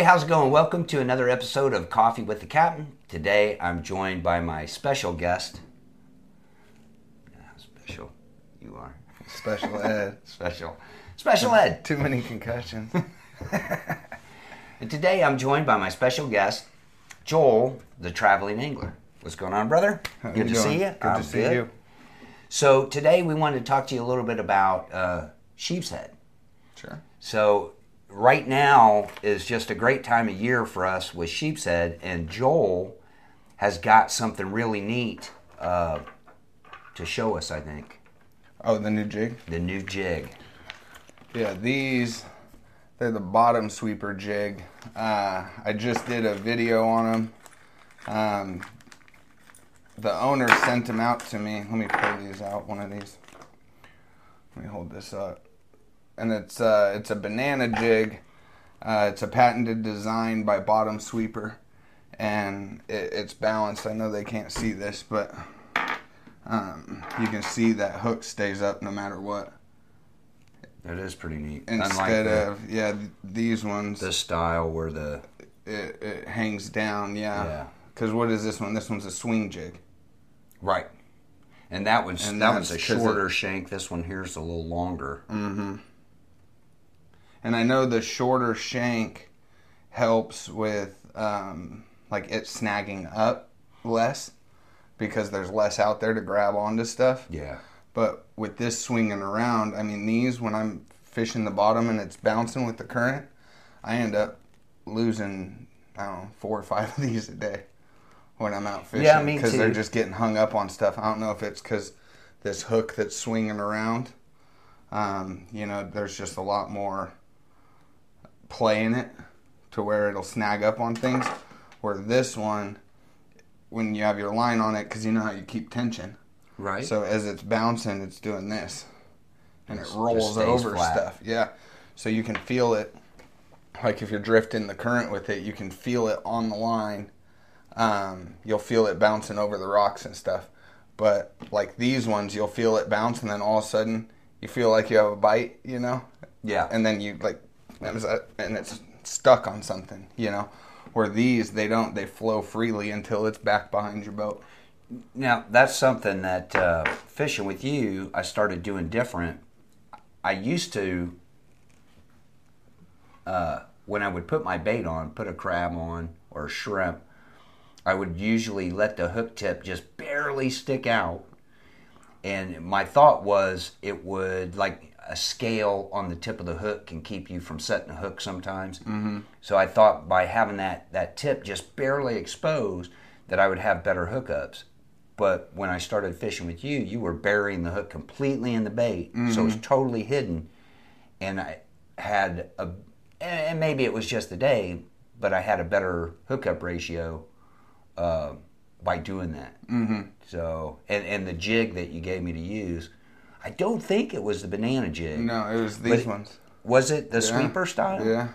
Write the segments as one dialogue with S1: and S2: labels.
S1: Hey, how's it going? Welcome to another episode of Coffee with the Captain. Today I'm joined by my special guest. How special you are.
S2: Special ed.
S1: Special. Special Ed.
S2: Too many concussions.
S1: And today I'm joined by my special guest, Joel, the traveling angler. What's going on, brother?
S2: How
S1: good to see you.
S2: Good
S1: I'm
S2: to see you.
S1: So today we wanted to talk to you a little bit about uh, sheep's head.
S2: Sure.
S1: So right now is just a great time of year for us with sheep's head, and Joel has got something really neat uh, to show us. I think
S2: Oh, the new jig.
S1: the new jig.
S2: Yeah, these they're the bottom sweeper jig. Uh, I just did a video on them. Um, the owner sent them out to me. Let me pull these out. One of these. Let me hold this up. And it's uh, it's a banana jig. Uh, it's a patented design by Bottom Sweeper, and it, it's balanced. I know they can't see this, but um, you can see that hook stays up no matter what.
S1: That is pretty neat.
S2: Instead
S1: the,
S2: of yeah, th- these ones,
S1: the style where the
S2: it, it hangs down.
S1: Yeah.
S2: Yeah. Because what is this one? This one's a swing jig.
S1: right, and that one's
S2: And
S1: that one's a shorter shank. This one here's a little longer.
S2: Mm-hmm. And I know the shorter shank helps with um, like it snagging up less because there's less out there to grab onto stuff.
S1: Yeah,
S2: But with this swinging around, I mean, these when I'm fishing the bottom and it's bouncing with the current, I end up losing I don't know four or five of these a day when I'm out fishing.
S1: Yeah, me
S2: Because they're just getting hung up on stuff. I don't know if it's because this hook that's swinging around. Um, you know, there's just a lot more play in it to where it'll snag up on things. Where this one, when you have your line on it, because you know how you keep tension.
S1: right.
S2: So as it's bouncing, it's doing this, and it
S1: Just-
S2: rolls over
S1: flat.
S2: stuff. Yeah, so you can feel it. Like if you're drifting the current with it, you can feel it on the line. Um, you'll feel it bouncing over the rocks and stuff. But like these ones, you'll feel it bounce, and then all of a sudden, you feel like you have a bite, you know,
S1: yeah,
S2: and then you like, and it's stuck on something, you know. Where these, they don't, they flow freely until it's back behind your boat.
S1: Now that's something that uh, fishing with you, I started doing different. I used to, uh, when I would put my bait on, put a crab on or a shrimp, I would usually let the hook tip just barely stick out, and my thought was it would like a scale on the tip of the hook can keep you from setting a hook sometimes. Mm-hmm. So I thought by having that that tip just barely exposed that I would have better hookups. But when I started fishing with you, you were burying the hook completely in the bait, so it was totally hidden. And I had a, and maybe it was just the day, but I had a better hookup ratio uh, by doing that. Mm-hmm. So, and and the jig that you gave me to use, I don't think it was the banana jig.
S2: No, it was these ones.
S1: Was it the
S2: Yeah.
S1: sweeper style?
S2: Yeah.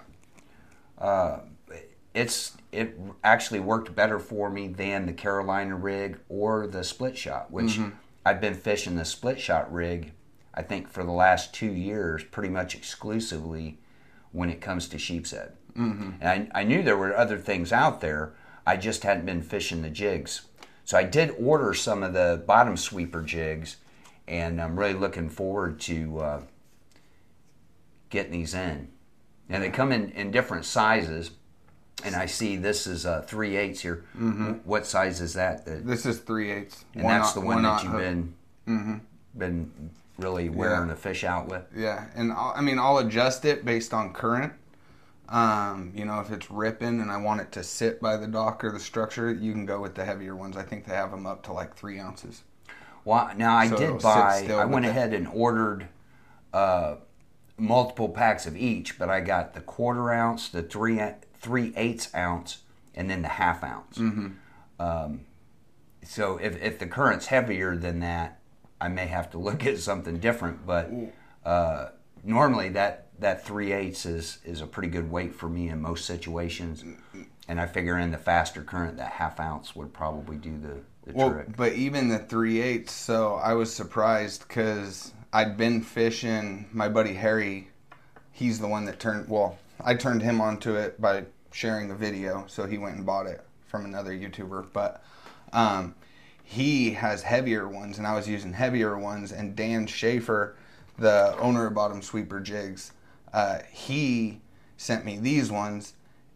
S1: it's it actually worked better for me than the Carolina rig or the split shot, which I've been fishing the split shot rig. I think for the last two years, pretty much exclusively when it comes to sheep's head. Mm-hmm. And I, I knew there were other things out there. I just hadn't been fishing the jigs. So I did order some of the bottom sweeper jigs, and I'm really looking forward to uh, getting these in. And they come in, in different sizes. And I see this is uh, three eighths here. What size is that?
S2: This is three eighths.
S1: and that's the one that you've been been really wearing the fish out with.
S2: Yeah, and I'll, I mean I'll adjust it based on current. Um, you know, if it's ripping and I want it to sit by the dock or the structure, you can go with the heavier ones. I think they have them up to like three ounces.
S1: Well, now I
S2: So
S1: did buy. I went ahead and ordered uh, multiple packs of each, but I got the quarter ounce, the three three eighths ounce, and then the half ounce.
S2: Mm-hmm.
S1: Um, so if if the current's heavier than that, I may have to look at something different. But uh, normally that that three eighths is is a pretty good weight for me in most situations. And I figure in the faster current, that half ounce would probably do the, the
S2: Well,
S1: trick.
S2: but even the three eighths. So I was surprised because I'd been fishing. My buddy Harry, he's the one that turned. Well, I turned him onto it by sharing a video, so he went and bought it from another YouTuber. But um, he has heavier ones, and I was using heavier ones. And Dan Schaefer, the owner of Bottom Sweeper Jigs, uh, he sent me these ones,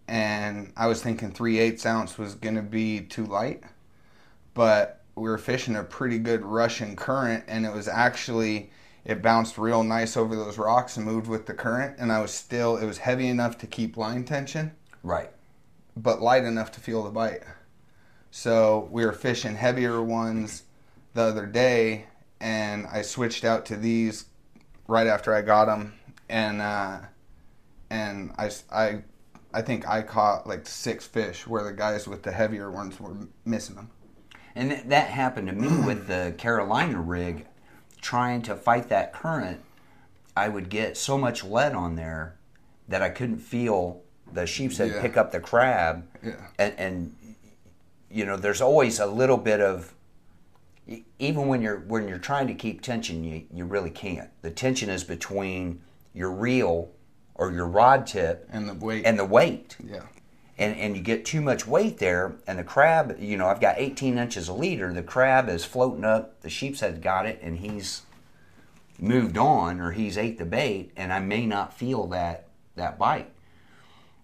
S2: and I was thinking three eighths ounce was gonna be too light, but we were fishing a pretty good Russian current, and it was actually it bounced real nice over those rocks and moved with the current, and I was still it was heavy enough to keep line tension,
S1: Right.
S2: but light enough to feel the bite. So we were fishing heavier ones the other day, and I switched out to these right after I got them, and uh, and I, I I think I caught like six fish where the guys with the heavier ones were missing them.
S1: And th- that happened to me with the Carolina rig. Trying to fight that current, I would get so much lead on there that I couldn't feel the sheep's head
S2: Yeah.
S1: pick up the crab.
S2: Yeah.
S1: And, and you know, there's always a little bit of e- even when you're when you're trying to keep tension, you you really can't. The tension is between your reel or your rod tip
S2: And the weight.
S1: and the weight
S2: yeah.
S1: And and you get too much weight there, and the crab, you know, I've got 18 inches a leader. The crab is floating up. The sheep's head got it, and he's moved on, or he's ate the bait, and I may not feel that that bite.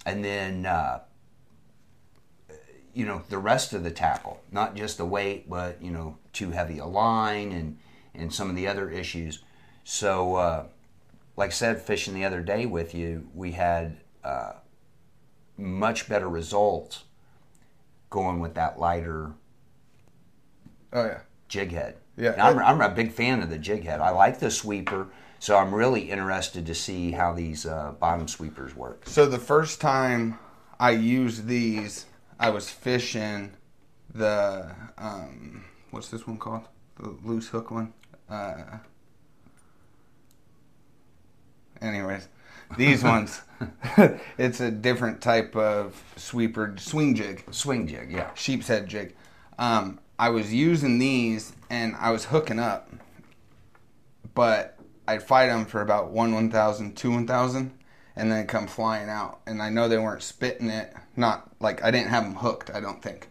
S1: And then, uh, you know, the rest of the tackle, not just the weight, but you know, too heavy a line, and and some of the other issues. So, uh, like I said, fishing the other day with you, we had. Uh, much better results going with that lighter
S2: Oh yeah.
S1: jig head.
S2: Yeah.
S1: And I'm, I'm a big fan of the jig head. I like the sweeper, so I'm really interested to see how these uh, bottom sweepers work.
S2: So the first time I used these, I was fishing the um, what's this one called? The loose hook one. Uh, anyways, these ones, it's a different type of sweeper swing jig
S1: Swing jig, yeah.
S2: sheep's head jig. Um, I was using these and I was hooking up, but I'd fight them for about one one thousand, two one thousand, and then come flying out. And I know they weren't spitting it. Not like I didn't have them hooked. I don't think.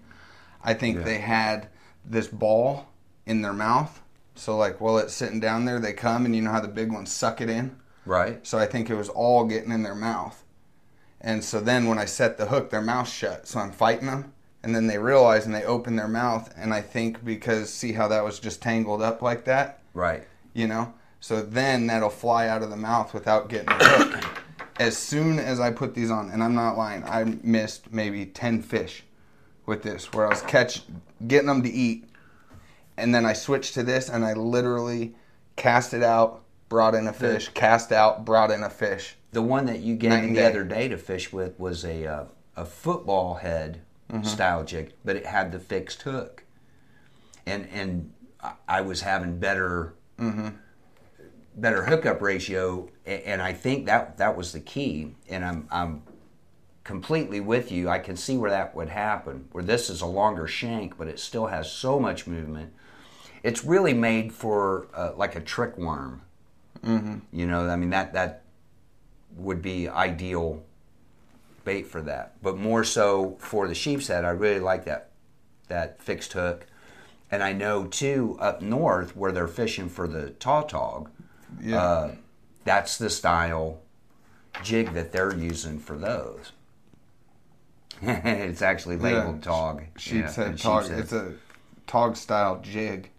S2: I think
S1: Yeah.
S2: they had this ball in their mouth. So like while it's sitting down there, they come and you know how the big ones suck it in.
S1: Right.
S2: So I think it was all getting in their mouth. And so then when I set the hook, their mouth shut. So I'm fighting them. And then they realize and they open their mouth. And I think because see how that was just tangled up like that,
S1: Right.
S2: you know? So then that'll fly out of the mouth without getting the hook. As soon as I put these on, and I'm not lying, I missed maybe 10 fish with this where I was catch getting them to eat. And then I switched to this and I literally cast it out, brought in a fish, cast out, brought in a fish.
S1: The one that you gave me the
S2: day.
S1: other day to fish with was a uh, a football head
S2: Mm-hmm.
S1: style jig, but it had the fixed hook, and and I- I was having better
S2: Mm-hmm.
S1: better hookup ratio, and I think that that was the key. And I'm I'm completely with you. I can see where that would happen. Where this is a longer shank, but it still has so much movement. It's really made for uh, like a trick worm. Mm-hmm. You know, I mean that that would be ideal bait for that. But more so for the sheep's head, I really like that that fixed hook. And I know too up north where they're fishing for the tautog,
S2: Yeah.
S1: uh, that's the style jig that they're using for those. it's actually labeled
S2: Yeah.
S1: tog.
S2: sheep's
S1: yeah,
S2: head tog.
S1: sheep's head.
S2: It's a tog style jig.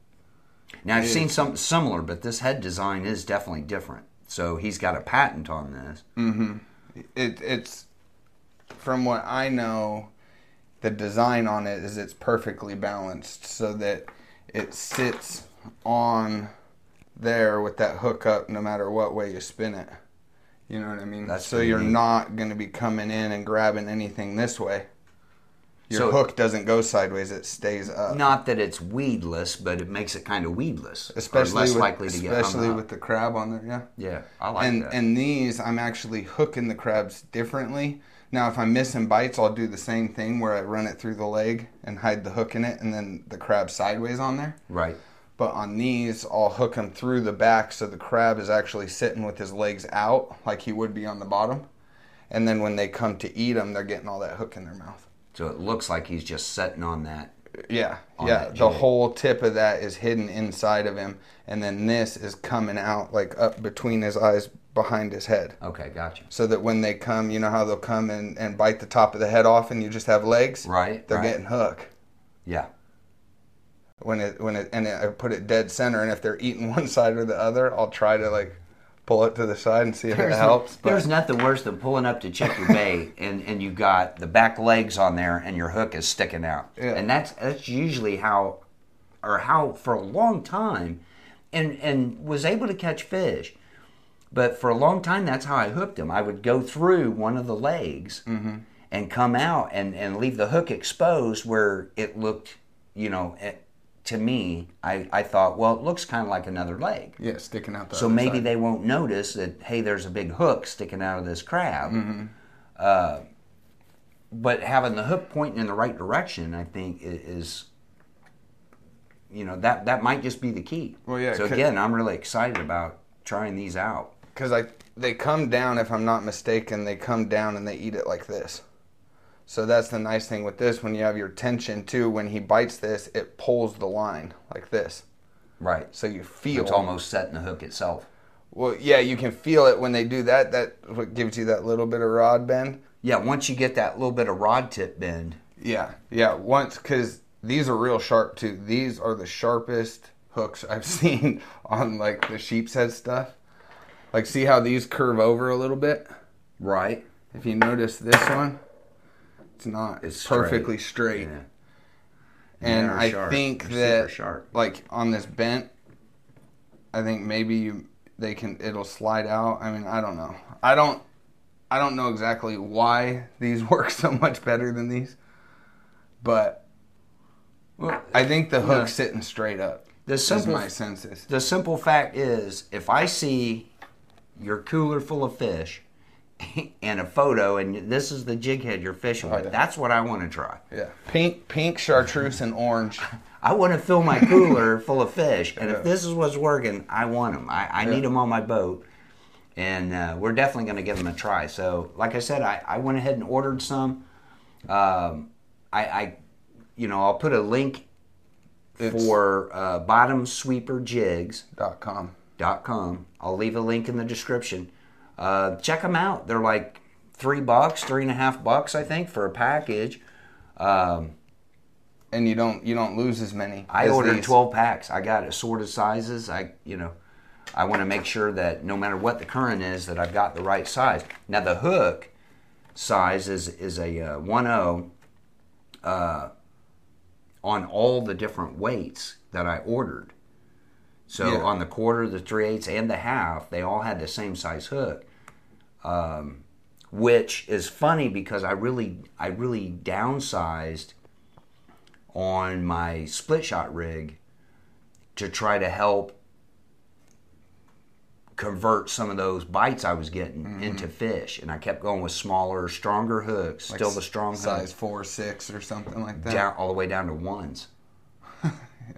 S1: Now I've seen something similar, but this head design is definitely different. So he's got a patent on this. Mm-hmm.
S2: It, it's from what I know, the design on it is it's perfectly balanced so that it sits on there with that hook up no matter what way you spin it. You know what I mean?
S1: That's
S2: so you're
S1: neat.
S2: not going to be coming in and grabbing anything this way. Your
S1: So-
S2: hook doesn't go sideways; it stays up.
S1: Not that it's weedless, but it makes it kind of weedless.
S2: especially
S1: less
S2: with,
S1: likely to get
S2: especially with the crab on there. Yeah.
S1: Yeah, I like
S2: and
S1: that.
S2: and these I'm actually hooking the crabs differently. Now if I'm missing bites, I'll do the same thing where I run it through the leg and hide the hook in it, and then the crab sideways on there.
S1: right.
S2: But on these, I'll hook them through the back so the crab is actually sitting with his legs out like he would be on the bottom, and then when they come to eat them, they're getting all that hook in their mouth.
S1: So it looks like he's just sitting on that.
S2: Yeah,
S1: On
S2: yeah.
S1: that
S2: The whole tip of that is hidden inside of him, and then this is coming out like up between his eyes, behind his head.
S1: Okay, gotcha.
S2: So that when they come, you know how they'll come and, and bite the top of the head off, and you just have legs.
S1: Right.
S2: They're
S1: right.
S2: getting hook.
S1: Yeah.
S2: when it when it and I put it dead center, and if they're eating one side or the other, I'll try to like pull it to the side and see if it helps. But
S1: There's nothing worse than pulling up to check your bait and, and you got the back legs on there and your hook is sticking out.
S2: Yeah.
S1: And that's that's usually how or how for a long time and and was able to catch fish. But for a long time that's how I hooked them. I would go through one of the legs
S2: Mm-hmm.
S1: and come out and, and leave the hook exposed where it looked, you know, it, to me, I, I thought, well, it looks kind of like another leg.
S2: yeah, sticking out the
S1: So maybe
S2: side.
S1: they won't notice that hey, there's a big hook sticking out of this crab.
S2: Mm-hmm.
S1: Uh, but having the hook pointing in the right direction, I think, is you know that that might just be the key.
S2: Well, yeah,
S1: So again, I'm really excited about trying these out.
S2: because I they come down if I'm not mistaken. They come down and they eat it like this. So that's the nice thing with this. When you have your tension too, when he bites this, it pulls the line like this.
S1: Right.
S2: So you feel
S1: It's almost setting the hook itself.
S2: well. Yeah, you can feel it when they do that. That what gives you that little bit of rod bend.
S1: Yeah. Once you get that little bit of rod tip bend,
S2: Yeah, yeah. Once because these are real sharp too. These are the sharpest hooks I've seen on like the sheep's head stuff. Like, see how these curve over a little bit?
S1: right?
S2: If you notice this one, it's not.
S1: It's
S2: It's perfectly straight.
S1: Yeah.
S2: And
S1: They're
S2: I
S1: sharp.
S2: think
S1: They're
S2: that
S1: sharp.
S2: like on this bent, I think maybe you, they can it'll slide out. I mean, I don't know. I don't I don't know exactly why these work so much better than these. But
S1: Well,
S2: I think the
S1: Yeah.
S2: hook's sitting straight up.
S1: the
S2: Is
S1: simple
S2: my senses.
S1: the simple fact is if I see your cooler full of fish and a photo and this is the jig head you're fishing with,
S2: yeah.
S1: that's what I want to try.
S2: Yeah. Pink pink chartreuse and orange.
S1: I want to fill my cooler full of fish, and
S2: Yeah.
S1: if this is what's working, I want them. I, I need them on my boat, and uh, we're definitely going to give them a try. So, like I said, I, I went ahead and ordered some. Um, I, I, you know, I'll put a link
S2: It's-
S1: for uh, bottom sweeper jigs.
S2: Dot com.
S1: dot com. I'll leave a link in the description. Uh, check them out. They're like three bucks, three and a half bucks, I think, for a package. Um,
S2: And you don't you don't lose as many.
S1: I
S2: as
S1: ordered
S2: these.
S1: twelve packs. I got assorted sizes. I, you know, I want to make sure that no matter what the current is, that I've got the right size. Now the hook size is is a uh, one o. Uh, on all the different weights that I ordered. So
S2: Yeah.
S1: on the quarter, the three eighths, and the half, they all had the same size hook. Um, which is funny because I really, I really downsized on my split shot rig to try to help convert some of those bites I was getting into fish, and I kept going with smaller, stronger hooks.
S2: Like
S1: still the strong
S2: size
S1: hooks
S2: four six or something like that.
S1: down all the way down to ones.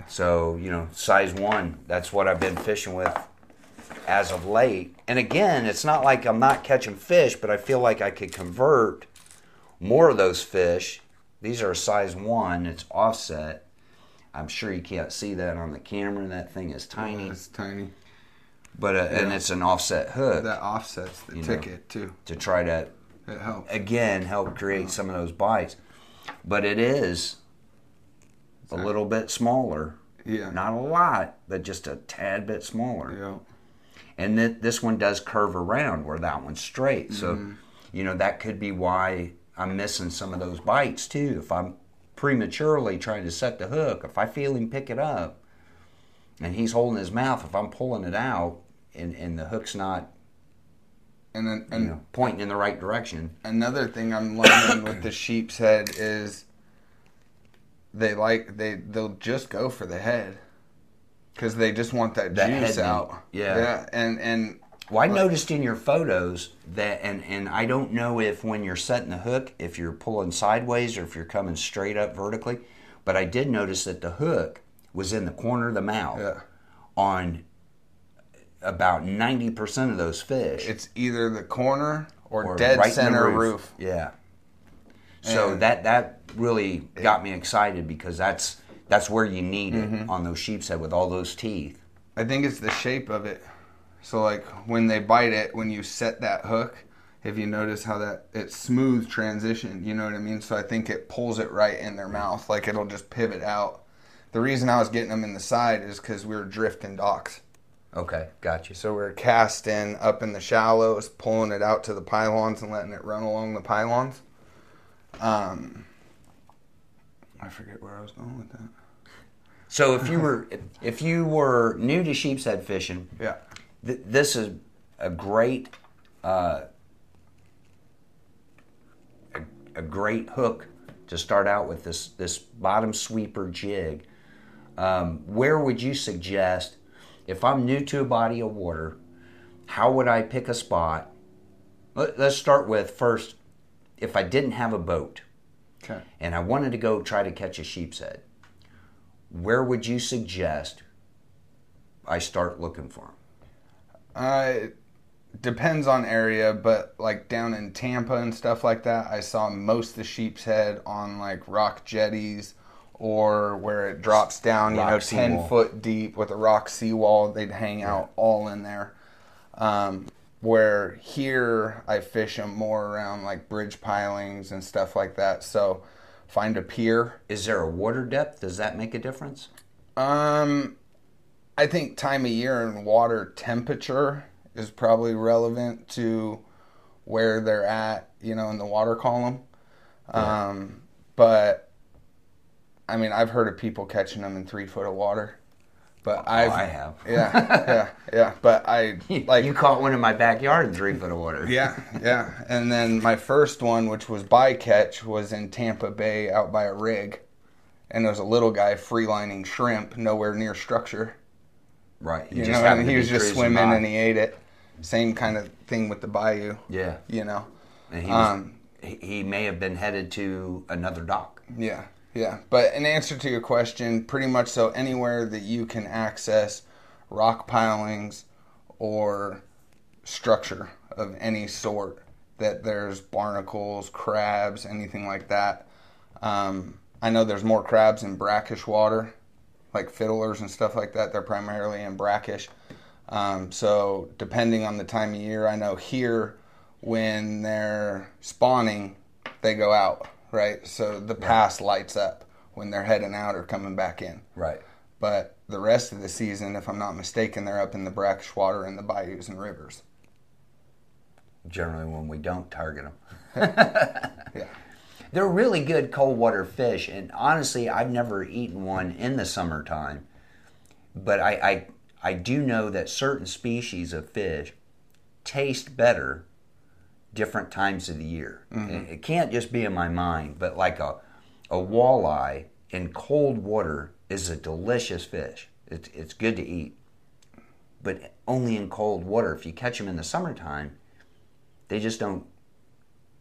S1: So you know, size one. That's what I've been fishing with as of late. And again, it's not like I'm not catching fish, but I feel like I could convert more of those fish. These are a size one. It's offset. I'm sure you can't see that on the camera. That thing is tiny,
S2: It's tiny.
S1: but uh, and it's an offset hook
S2: That offsets the
S1: You know.
S2: ticket too.
S1: to try to
S2: It helps.
S1: again help create some of those bites. But it is a little bit smaller.
S2: Yeah.
S1: Not a lot, but just a tad bit smaller.
S2: Yeah.
S1: And th- this one does curve around where that one's straight. So,
S2: Mm-hmm.
S1: you know, that could be why I'm missing some of those bites too. If I'm prematurely trying to set the hook, if I feel him pick it up and he's holding his mouth, if I'm pulling it out and, and the hook's not,
S2: And then
S1: you know, pointing in the right direction,
S2: another thing I'm learning with the sheep's head is they like they they'll just go for the head because they just want that,
S1: That
S2: juice
S1: meat.
S2: out.
S1: Yeah.
S2: Yeah. And and
S1: Well, I noticed in your photos that, and, and I don't know if when you're setting the hook, if you're pulling sideways or if you're coming straight up vertically, but I did notice that the hook was in the corner of the mouth
S2: Yeah.
S1: on about 90% of those fish.
S2: it's either the corner or, dead
S1: right
S2: center roof.
S1: Yeah. So
S2: And-
S1: that that really got me excited because that's that's where you need it
S2: Mm-hmm.
S1: on those sheep's head with all those teeth.
S2: I think it's the shape of it. So like when they bite it, when you set that hook, if you notice how that it's smooth transition, you know what I mean? So I think it pulls it right in their mouth, like it'll just pivot out. The reason I was getting them in the side is because we were drifting docks.
S1: Okay, got you.
S2: So we are casting up in the shallows, pulling it out to the pylons and letting it run along the pylons. Um, I forget where I was going with that.
S1: So if you were if you were new to sheep's head fishing,
S2: Yeah.
S1: th- this is a great uh, a, a great hook to start out with this this bottom sweeper jig. Um, where would you suggest if I'm new to a body of water? How would I pick a spot? Let, let's start with first. If I didn't have a boat
S2: Okay.
S1: and I wanted to go try to catch a sheep's head, where would you suggest I start looking for them?
S2: Uh, it depends on area, but like down in Tampa and stuff like that, I saw most of the sheep's head on like rock jetties or where it drops down, you know,
S1: seawall.
S2: 10 foot deep with a rock seawall. They'd hang out all in there. Um, where here I fish them more around like bridge pilings and stuff like that. So find a pier.
S1: Is there a water depth? Does that make a difference?
S2: Um, I think time of year and water temperature is probably relevant to where they're at, you know, in the water column. Um, but I mean, I've heard of people catching them in three foot of water, but I've,
S1: Oh, I have.
S2: yeah, yeah, yeah. But I like
S1: you caught one in my backyard in three foot of water.
S2: yeah, yeah. And then my first one, which was bycatch, was in Tampa Bay out by a rig. And there was a little guy freelining shrimp nowhere near structure.
S1: Right.
S2: You know, and he was just swimming
S1: by.
S2: and he ate it. Same kind of thing with the bayou,
S1: Yeah.
S2: you know.
S1: And he, was,
S2: Um,
S1: he, he may have been headed to another dock.
S2: Yeah, yeah. But in answer to your question, pretty much so anywhere that you can access rock pilings or structure of any sort, that there's barnacles, crabs, anything like that. Um, I know there's more crabs in brackish water, like fiddlers and stuff like that. They're primarily in brackish. Um, so depending on the time of year, I know here when they're spawning, they go out, right? So the pass lights up when they're heading out or coming back in.
S1: Right.
S2: But the rest of the season, if I'm not mistaken, they're up in the brackish water in the bayous and rivers.
S1: Generally, when we don't target them.
S2: Yeah.
S1: They're really good cold water fish, and honestly, I've never eaten one in the summertime. But I, I, I do know that certain species of fish taste better different times of the year. It, it can't just be in my mind, but like a, a walleye in cold water is a delicious fish. It's, it's good to eat, but only in cold water. If you catch them in the summertime, they just don't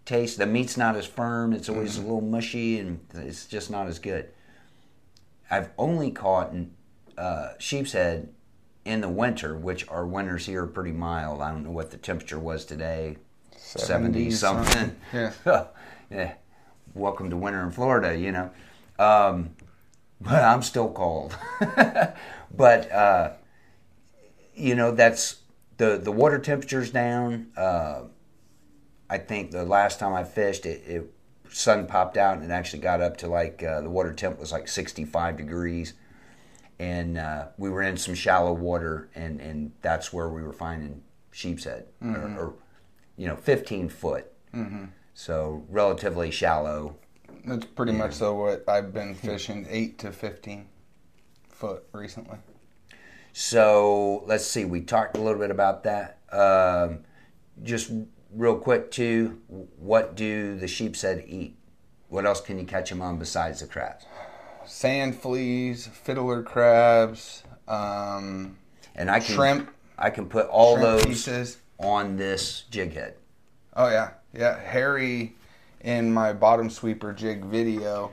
S1: taste. The meat's not as firm. It's always a little mushy, and it's just not as good. I've only caught uh, sheep's head in the winter, which our winters here are pretty mild. I don't know what the temperature was today, 70
S2: 70
S1: something.
S2: Yeah.
S1: yeah. Welcome to winter in Florida, you know. Um, but I'm still cold. but uh, you know that's the the water temperature's down. Uh, I think the last time I fished, it, it sun popped out and it actually got up to like uh, the water temp was like 65 degrees, and uh, we were in some shallow water, and and that's where we were finding sheep's head, or, or you know, 15 foot. So relatively shallow.
S2: That's pretty much so what I've been fishing, 8 to 15 foot recently.
S1: So let's see. We talked a little bit about that. Um, just real quick too. What do the sheep's head eat? What else can you catch them on besides the crabs?
S2: Sand fleas, fiddler crabs, um,
S1: And I can
S2: Shrimp.
S1: I can put all those
S2: pieces.
S1: On this jig head.
S2: Oh yeah, yeah. Harry, in my bottom sweeper jig video,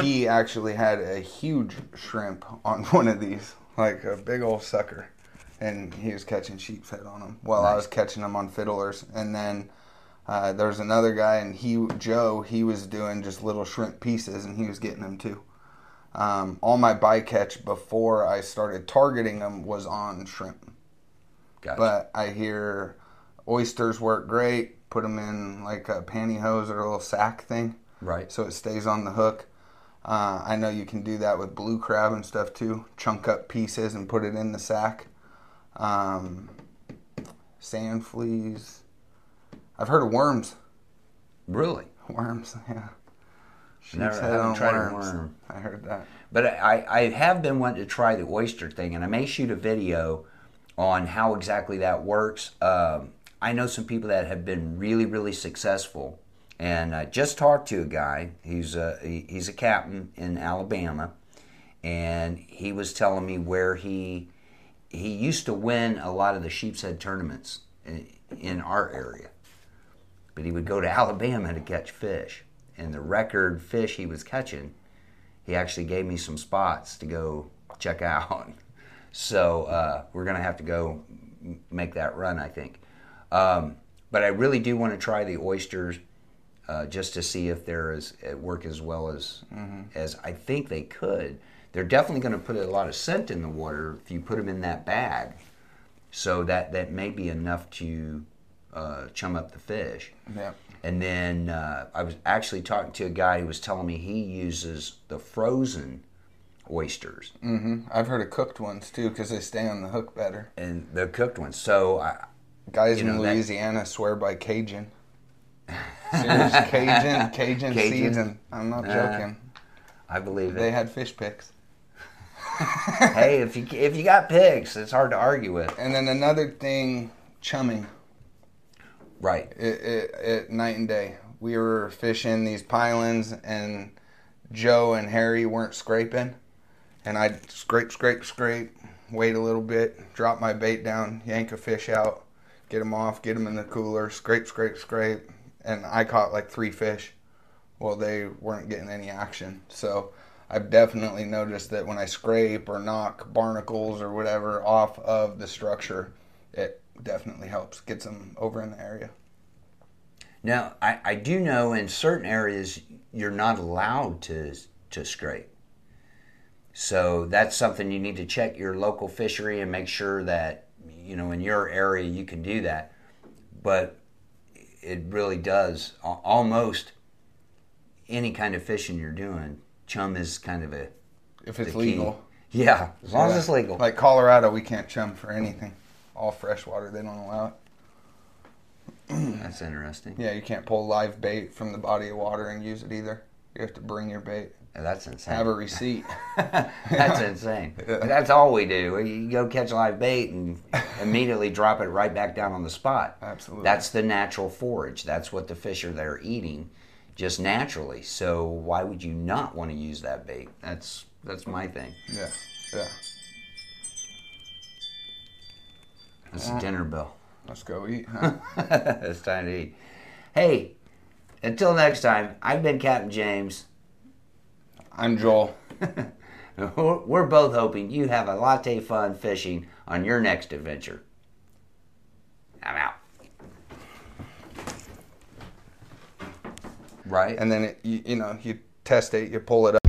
S2: he actually had a huge shrimp on one of these, like a big old sucker, and he was catching sheep's head on them while I was catching them on fiddlers. And then Uh, there's another guy, and he Joe. He was doing just little shrimp pieces, and he was getting them too. Um, all my bycatch before I started targeting them was on shrimp.
S1: Gotcha.
S2: But I hear oysters work great. Put them in like a pantyhose or a little sack thing,
S1: right.
S2: so it stays on the hook. Uh, I know you can do that with blue crab and stuff too. Chunk up pieces and put it in the sack. Um, sand fleas. I've heard of worms.
S1: Really.
S2: Worms, yeah.
S1: Never- haven't
S2: on
S1: tried a worm.
S2: I heard that.
S1: But I, I have been wanting to try the oyster thing, and I may shoot a video on how exactly that works. Um, I know some people that have been really, really successful, and I just talked to a guy. He's a he's a captain in Alabama, and he was telling me where he he used to win a lot of the sheep's head tournaments in, in our area, but he would go to Alabama to catch fish, and the record fish he was catching he actually gave me some spots to go check out. So uh, we're gonna have to go make that run, I think. Um, but I really do want to try the oysters uh, just to see if they're as uh, work as well as as I think they could. They're definitely going to put a lot of scent in the water if you put them in that bag. So that that may be enough to uh, chum up the fish.
S2: Yeah.
S1: And then uh, I was actually talking to a guy who was telling me he uses the frozen oysters
S2: Mm-hmm. I've heard of cooked ones too because they stay on the hook better.
S1: and the cooked ones. So I,
S2: Guys in
S1: know, that-
S2: Louisiana swear by Cajun. Serious Cajun, Cajun,
S1: Cajun?
S2: season. I'm not
S1: Uh,
S2: joking.
S1: I believe it.
S2: They had fish pics.
S1: hey, if you if you got pigs, it's hard to argue with.
S2: And then another thing, chumming.
S1: Right.
S2: It, it, it night and day. We were fishing these pilings, and Joe and Harry weren't scraping, and I'd scrape, scrape, scrape, wait a little bit, drop my bait down, yank a fish out, get them off, get them in the cooler, scrape, scrape, scrape, and I caught like three fish. Well, they weren't getting any action, so I've definitely noticed that when I scrape or knock barnacles or whatever off of the structure, it definitely helps, gets them over in the area.
S1: Now I, I do know in certain areas you're not allowed to to scrape. So that's something you need to check your local fishery and make sure that you know in your area you can do that. But it really does almost any kind of fishing you're doing. Chum is kind of a
S2: If it's legal.
S1: Yeah, as long as it's legal.
S2: Like Colorado, we can't chum for anything. All freshwater, they don't allow it.
S1: That's interesting.
S2: Yeah, you can't pull live bait from the body of water and use it either. You have to bring your bait.
S1: That's insane.
S2: Have a receipt.
S1: That's insane. That's all we do. You go catch live bait and immediately drop it right back down on the spot.
S2: Absolutely.
S1: That's the natural forage. That's what the fish are there eating, just naturally. So why would you not want to use that bait? That's that's my thing.
S2: yeah, yeah.
S1: That's a dinner bell.
S2: Let's go eat. Huh?
S1: it's time to eat. Hey, until next time. I've been Captain James.
S2: I'm Joel.
S1: We're both hoping you have a latte fun fishing on your next adventure. I'm out. Right?
S2: And then it, you, you know you test it, you pull it up.